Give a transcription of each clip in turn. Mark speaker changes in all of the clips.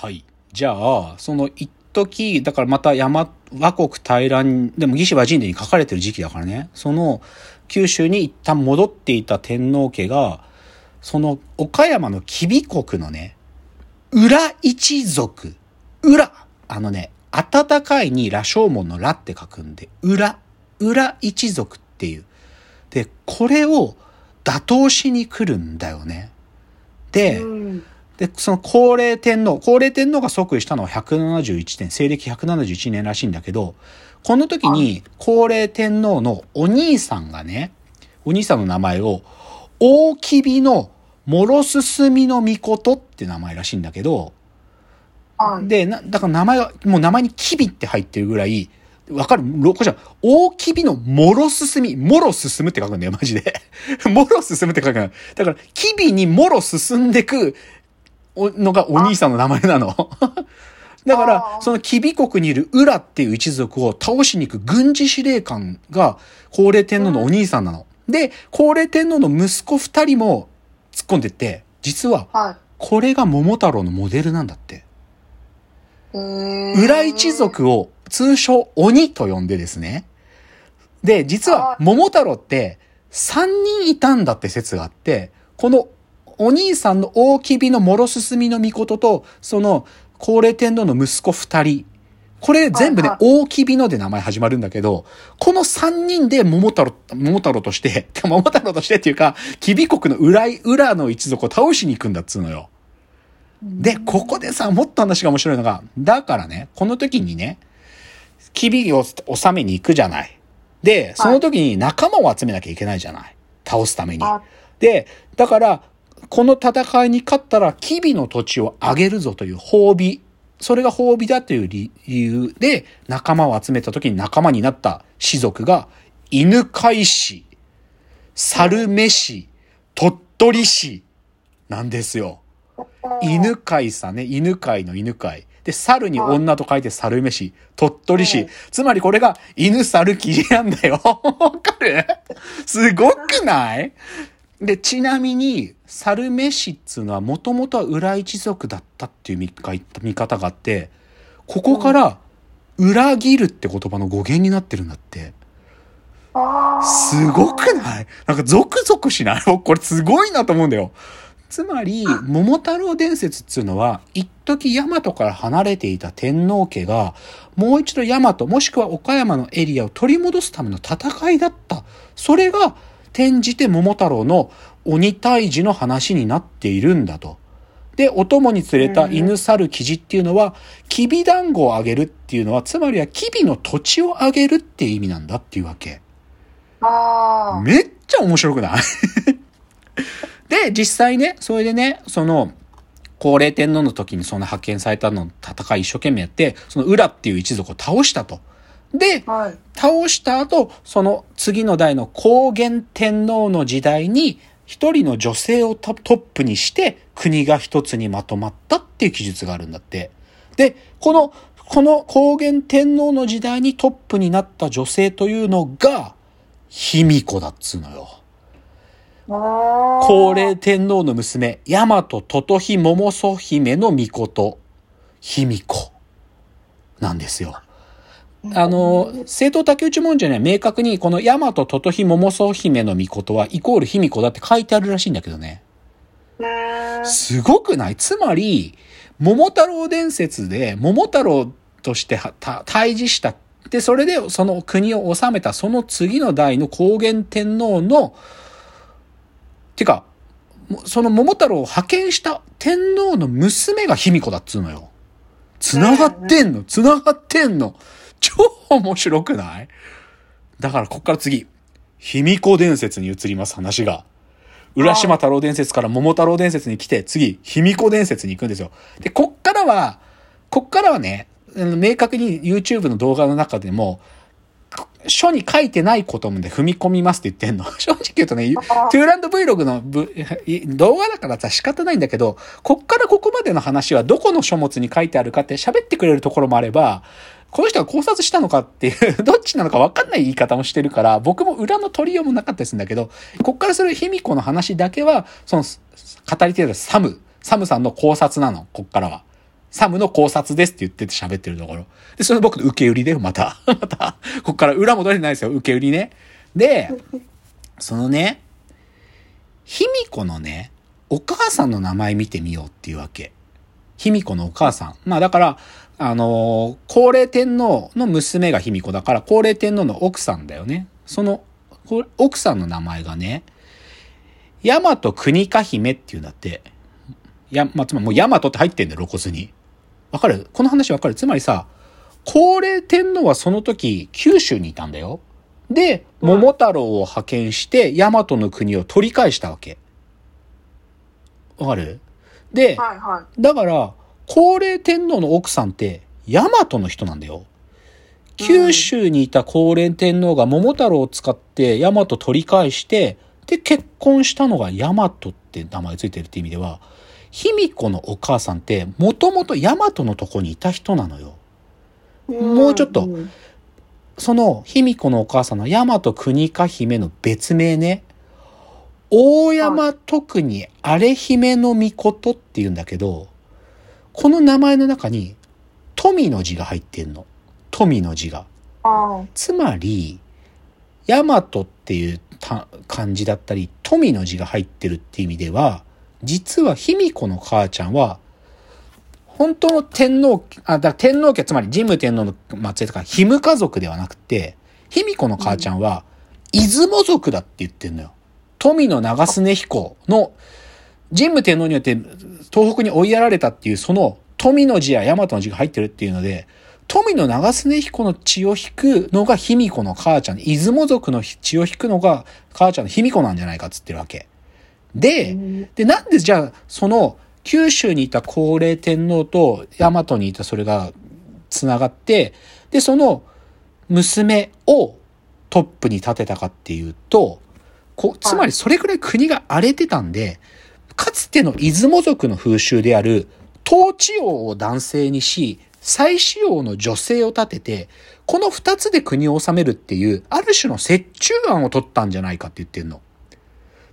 Speaker 1: はい。じゃあ、その一時、だからまた山、和国大乱、でも義士和人伝に書かれてる時期だからね、その九州に一旦戻っていた天皇家が、その岡山の吉備国のね、裏一族、裏、あのね、暖かいに羅生門の羅って書くんで、裏、裏一族っていう。で、これを打倒しに来るんだよね。で、
Speaker 2: うん。
Speaker 1: で、その高齢天皇、高齢天皇が即位したのは171年、西暦171年らしいんだけど、この時に高齢天皇のお兄さんがね、お兄さんの名前を、大吉備の諸進の御事って名前らしいんだけど、
Speaker 2: はい。
Speaker 1: で、な、だから名前が、もう名前に吉備って入ってるぐらい、わかる？ろこれじゃん大吉備のもろ進み、もろ進むって書くんだよ、マジで。もろ進むって書くの。だから、吉備にもろ進んでくおのがお兄さんの名前なの。だからその吉備国にいる浦っていう一族を倒しに行く軍事司令官が高齢天皇のお兄さんなの。で、高齢天皇の息子二人も突っ込んでって、実は、
Speaker 2: は
Speaker 1: これが桃太郎のモデルなんだって。
Speaker 2: い。へー
Speaker 1: 裏一。族を通称鬼と呼んでですね。で、実は桃太郎って3人いたんだって説があって、このお兄さんの大吉備の諸進の御事と、その高齢天皇の息子2人。これ全部ね、
Speaker 2: はい
Speaker 1: 大吉備ので名前始まるんだけど、この3人で桃太郎、桃太郎として、桃太郎としてっていうか、吉備国の裏い、裏の一族を倒しに行くんだっつうのよ。で、ここでさ、もっと話が面白いのが、だからね、この時にね、キビを収めに行くじゃない。で、その時に仲間を集めなきゃいけないじゃない。倒すために。
Speaker 2: あ
Speaker 1: で、だから、この戦いに勝ったら、キビの土地をあげるぞという褒美。それが褒美だという理由で、仲間を集めた時に仲間になった士族が、犬飼市、猿目市、鳥取市なんですよ。犬飼さんね、犬飼の犬飼。で、猿に女と書いて猿飯、鳥取市。つまりこれが犬猿記事なんだよ。わかる？すごくない？で、ちなみに、猿飯っつうのはもともとは裏一族だったっていう見方があって、ここから裏切るって言葉の語源になってるんだって。すごくない？なんかゾクゾクしない？これすごいなと思うんだよ。つまり、桃太郎伝説っつうのは、一時大和から離れていた天皇家が、もう一度大和もしくは岡山のエリアを取り戻すための戦いだった。それが、転じて桃太郎の鬼退治の話になっているんだと。で、お供に連れた犬猿記事っていうのは、きび団子をあげるっていうのは、つまりはきびの土地をあげるっていう意味なんだっていうわけ。
Speaker 2: あ
Speaker 1: めっちゃ面白くない？で、実際ね、それでね、その、高齢天皇の時にその派遣されたの戦い一生懸命やって、その裏っていう一族を倒したと。で、
Speaker 2: ーはい。
Speaker 1: 倒した後、その次の代の高原天皇の時代に、一人の女性をトトップにして国が一つにまとまったっていう記述があるんだって。で、この、この高原天皇の時代にトップになった女性というのが、卑弥呼だっつうのよ。高齢天皇の娘、大和トトヒ桃祖姫の御事、卑弥呼なんですよ。あの、正統竹内文書には明確にこの大和トトヒ桃祖姫の御事はイコール卑弥呼だって書いてあるらしいんだけどね。すごくない？つまり、桃太郎伝説で桃太郎として退治した。で、それでその国を治めたその次の代の高原天皇の、てか、もその桃太郎を派遣した天皇の娘が卑弥呼だっつうのよ。繋がってんの繋がってんの超面白くない？だからこっから次、卑弥呼伝説に移ります話が。浦島太郎伝説から桃太郎伝説に来て、次、卑弥呼伝説に行くんですよ。で、こっからは、こっからはね、明確に YouTube の動画の中でも、書に書いてないことまで踏み込みますって言ってんの。正直言うとね、トゥーランド Vlog のぶ動画だからさ仕方ないんだけど、こっからここまでの話はどこの書物に書いてあるかって喋ってくれるところもあれば、この人が考察したのかっていう、どっちなのか分かんない言い方もしてるから、僕も裏の取りようもなかったりするんだけど、こっからする卑弥呼の話だけは、その、語り手のサム、サムさんの考察なの、こっからは。サムの考察ですって言ってて喋ってるところ。で、それ僕の受け売りだよ、また。また、こっから裏戻りないですよ、受け売りね。で、そのね、卑弥呼のね、お母さんの名前見てみようっていうわけ。卑弥呼のお母さん。まあだから、あの高齢天皇の娘が卑弥呼だから、高齢天皇の奥さんだよね。その、奥さんの名前がね、大和国家姫っていうんだって。や、まあ、つまりもう大和って入ってんだよ、露骨に。わかる？この話わかる？つまりさ、高齢天皇はその時、九州にいたんだよ。で、桃太郎を派遣して、大和の国を取り返したわけ。わかる？で、
Speaker 2: はいは
Speaker 1: だから、高齢天皇の奥さんって、大和の人なんだよ。九州にいた高齢天皇が桃太郎を使って大和取り返して、で、結婚したのが大和って名前ついてるって意味では、卑弥呼のお母さんって、もともと大和のとこにいた人なのよ。
Speaker 2: い。
Speaker 1: もうちょっと
Speaker 2: ん
Speaker 1: その卑弥呼のお母さんの大和国家姫の別名ね、大山特に荒れ姫の御事って言うんだけど、この名前の中に富の字が入ってんの。富の字が。
Speaker 2: あ
Speaker 1: つまり、大和っていうた漢字だったり、富の字が入ってるって意味では、実は卑弥呼の母ちゃんは、本当の天皇、あ、だ天皇家、つまり神武天皇の末裔とか、卑無家族ではなくて、卑弥呼の母ちゃんは、出雲族だって言ってんのよ。富の長常彦の、神武天皇によって東北に追いやられたっていう、その富の字や大和の字が入ってるっていうので、富の長常彦の血を引くのが卑弥呼の母ちゃん、出雲族の血を引くのが母ちゃんの卑弥呼なんじゃないかっつってるわけ。で、
Speaker 2: うん
Speaker 1: で、なんでじゃあ、その、九州にいた高齢天皇と大和にいたそれが繋がって、で、その娘をトップに立てたかっていうと、こつまりそれくらい国が荒れてたんで、かつての出雲族の風習である、統治王を男性にし、祭祀王の女性を立てて、この二つで国を治めるっていう、ある種の折衷案を取ったんじゃないかって言ってんの。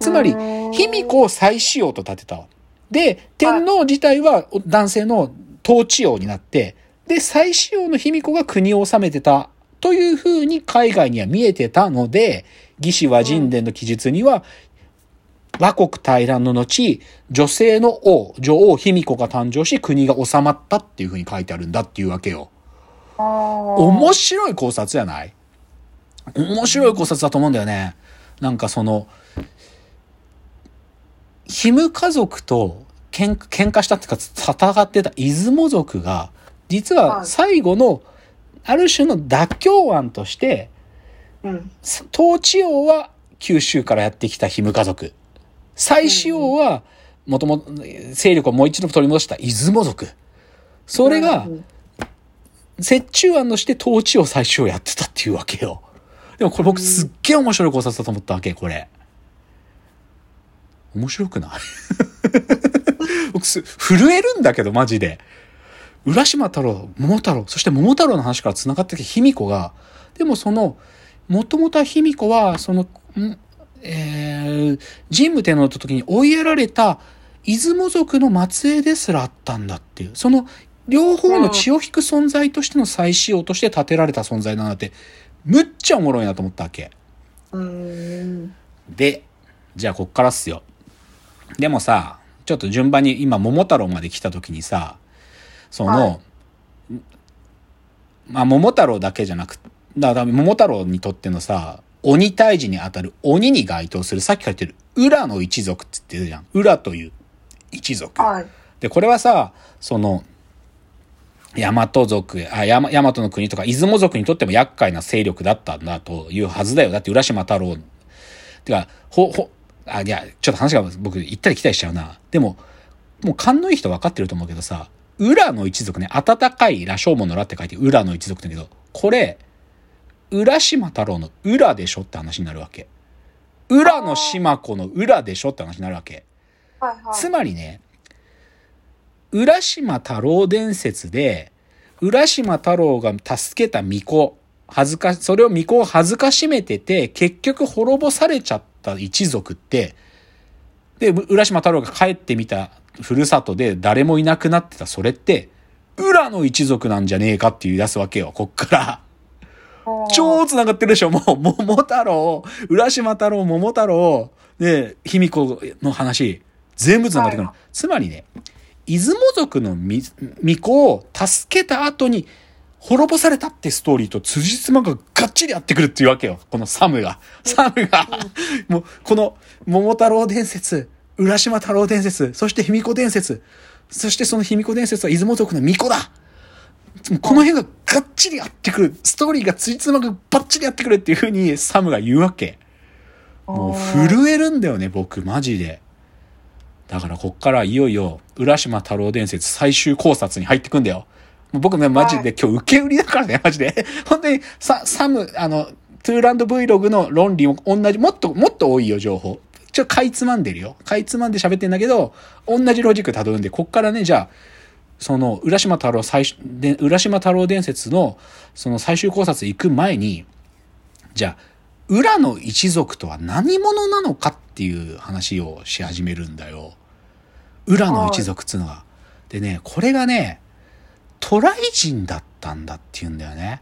Speaker 1: つまり、
Speaker 2: うん
Speaker 1: 卑弥呼を祭祀王と立てたわ。で、天皇自体は男性の統治王になって、で、祭祀王の卑弥呼が国を治めてたというふうに海外には見えてたので、魏志倭人伝の記述には、和国大乱の後、女性の王、女王卑弥呼が誕生し、国が治まったっていうふうに書いてあるんだっていうわけよ。面白い考察じゃない？面白い考察だと思うんだよね。なんかその、ヒム家族と喧喧嘩したっていうか戦ってた出雲族が、実は
Speaker 2: はい
Speaker 1: 最後の、ある種の妥協案として、
Speaker 2: うん。
Speaker 1: 統治王は九州からやってきたヒム家族。祭祀王は、もともと勢力をもう一度取り戻した出雲族。それが、折衷案として統治を最初やってたっていうわけよ。でもこれ僕すっげえ面白い考察だと思ったわけ、これ。面白くない？僕す、震えるんだけど、マジで。浦島太郎、桃太郎、そして桃太郎の話から繋がってきた卑弥呼が、でもその、もともとは卑弥呼は、その、ん？えー、神武天皇の時に追いやられた出雲族の末裔ですらあったんだっていう。その、両方の血を引く存在としての再使用として建てられた存在なんだって、むっちゃおもろいなと思ったわけ。
Speaker 2: うん。
Speaker 1: で、じゃあこっからっすよ。でもさ、ちょっと順番に今桃太郎まで来た時にさ、その、
Speaker 2: は
Speaker 1: まあ桃太郎だけじゃなくだから桃太郎にとってのさ、鬼退治にあたる鬼に該当する、さっきから言ってる、浦の一族って言ってるじゃん。浦という一族。
Speaker 2: はい。
Speaker 1: で、これはさ、その、大和族、あ、大和の国とか出雲族にとっても厄介な勢力だったんだというはずだよ。だって浦島太郎。てか、ほ、ほ、あ、いや、ちょっと話が僕行ったり来たりしちゃうな。でも、もう勘のいい人分かってると思うけどさ、浦の一族ね、暖かい羅生門の羅って書いて浦の一族だけど、これ、浦島太郎の浦でしょって話になるわけ。浦の島子の浦でしょって話になるわけ。
Speaker 2: はいはい。
Speaker 1: つまりね、浦島太郎伝説で、浦島太郎が助けた巫女、恥ずかし、それを巫女を恥ずかしめてて、結局滅ぼされちゃった一族って、で、浦島太郎が帰ってみたふるさとで誰もいなくなってたそれって、裏の一族なんじゃねえかって言い出すわけよ、こっから。超繋がってるでしょ、もう、桃太郎、浦島太郎、桃太郎、で、卑弥呼の話、全部繋がってくるの。
Speaker 2: はい
Speaker 1: つまりね、出雲族のみ巫女を助けた後に、滅ぼされたってストーリーと辻褄ががっちり合ってくるっていうわけよ。このサムが。サムが。もう、この桃太郎伝説、浦島太郎伝説、そして卑弥呼伝説、そしてその卑弥呼伝説は出雲族の巫女だこの辺ががっちり合ってくる。ストーリーがついつまがバッチリ合ってくるっていう風にサムが言うわけ。もう震えるんだよね、僕、マジで。だからこっからいよいよ、浦島太郎伝説最終考察に入ってくんだよ。もう僕ね、マジで今日受け売りだからね、マジで。本当に、サ、サム、あの、トゥーランド Vlog の論理も同じ、もっと、もっと多いよ、情報。ちょ、かいつまんでるよ。かいつまんで喋ってんだけど、同じロジック辿るんで、こっからね、じゃあ、その、浦島太郎最、で、浦島太郎伝説の、その最終考察行く前に、じゃあ、浦の一族とは何者なのかっていう話をし始めるんだよ。浦の一族っつうのが。でね、これがね、渡来人だったんだっていうんだよね。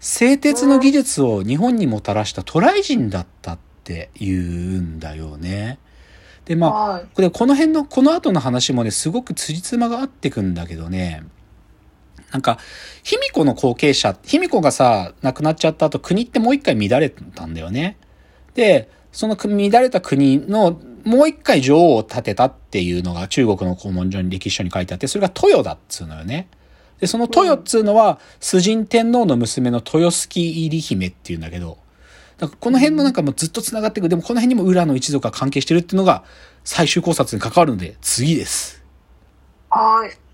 Speaker 1: 製鉄の技術を日本にもたらした渡来人だったって言うんだよね。で、まあ、
Speaker 2: はい。
Speaker 1: これこの辺のこの後の話もねすごく辻褄が合ってくんだけどね。なんか卑弥呼の後継者卑弥呼がさ亡くなっちゃった後国ってもう一回乱れたんだよね。でその乱れた国のもう一回女王を立てたっていうのが中国の古文書に歴史書に書いてあってそれが豊だっつうのよね。でその豊っつうのは崇神天皇の娘の豊助入姫っていうんだけどだからこの辺のなんかもうずっと繋がっていく。でもこの辺にも裏の一族が関係してるっていうのが最終考察に関わるので次です。
Speaker 2: はい。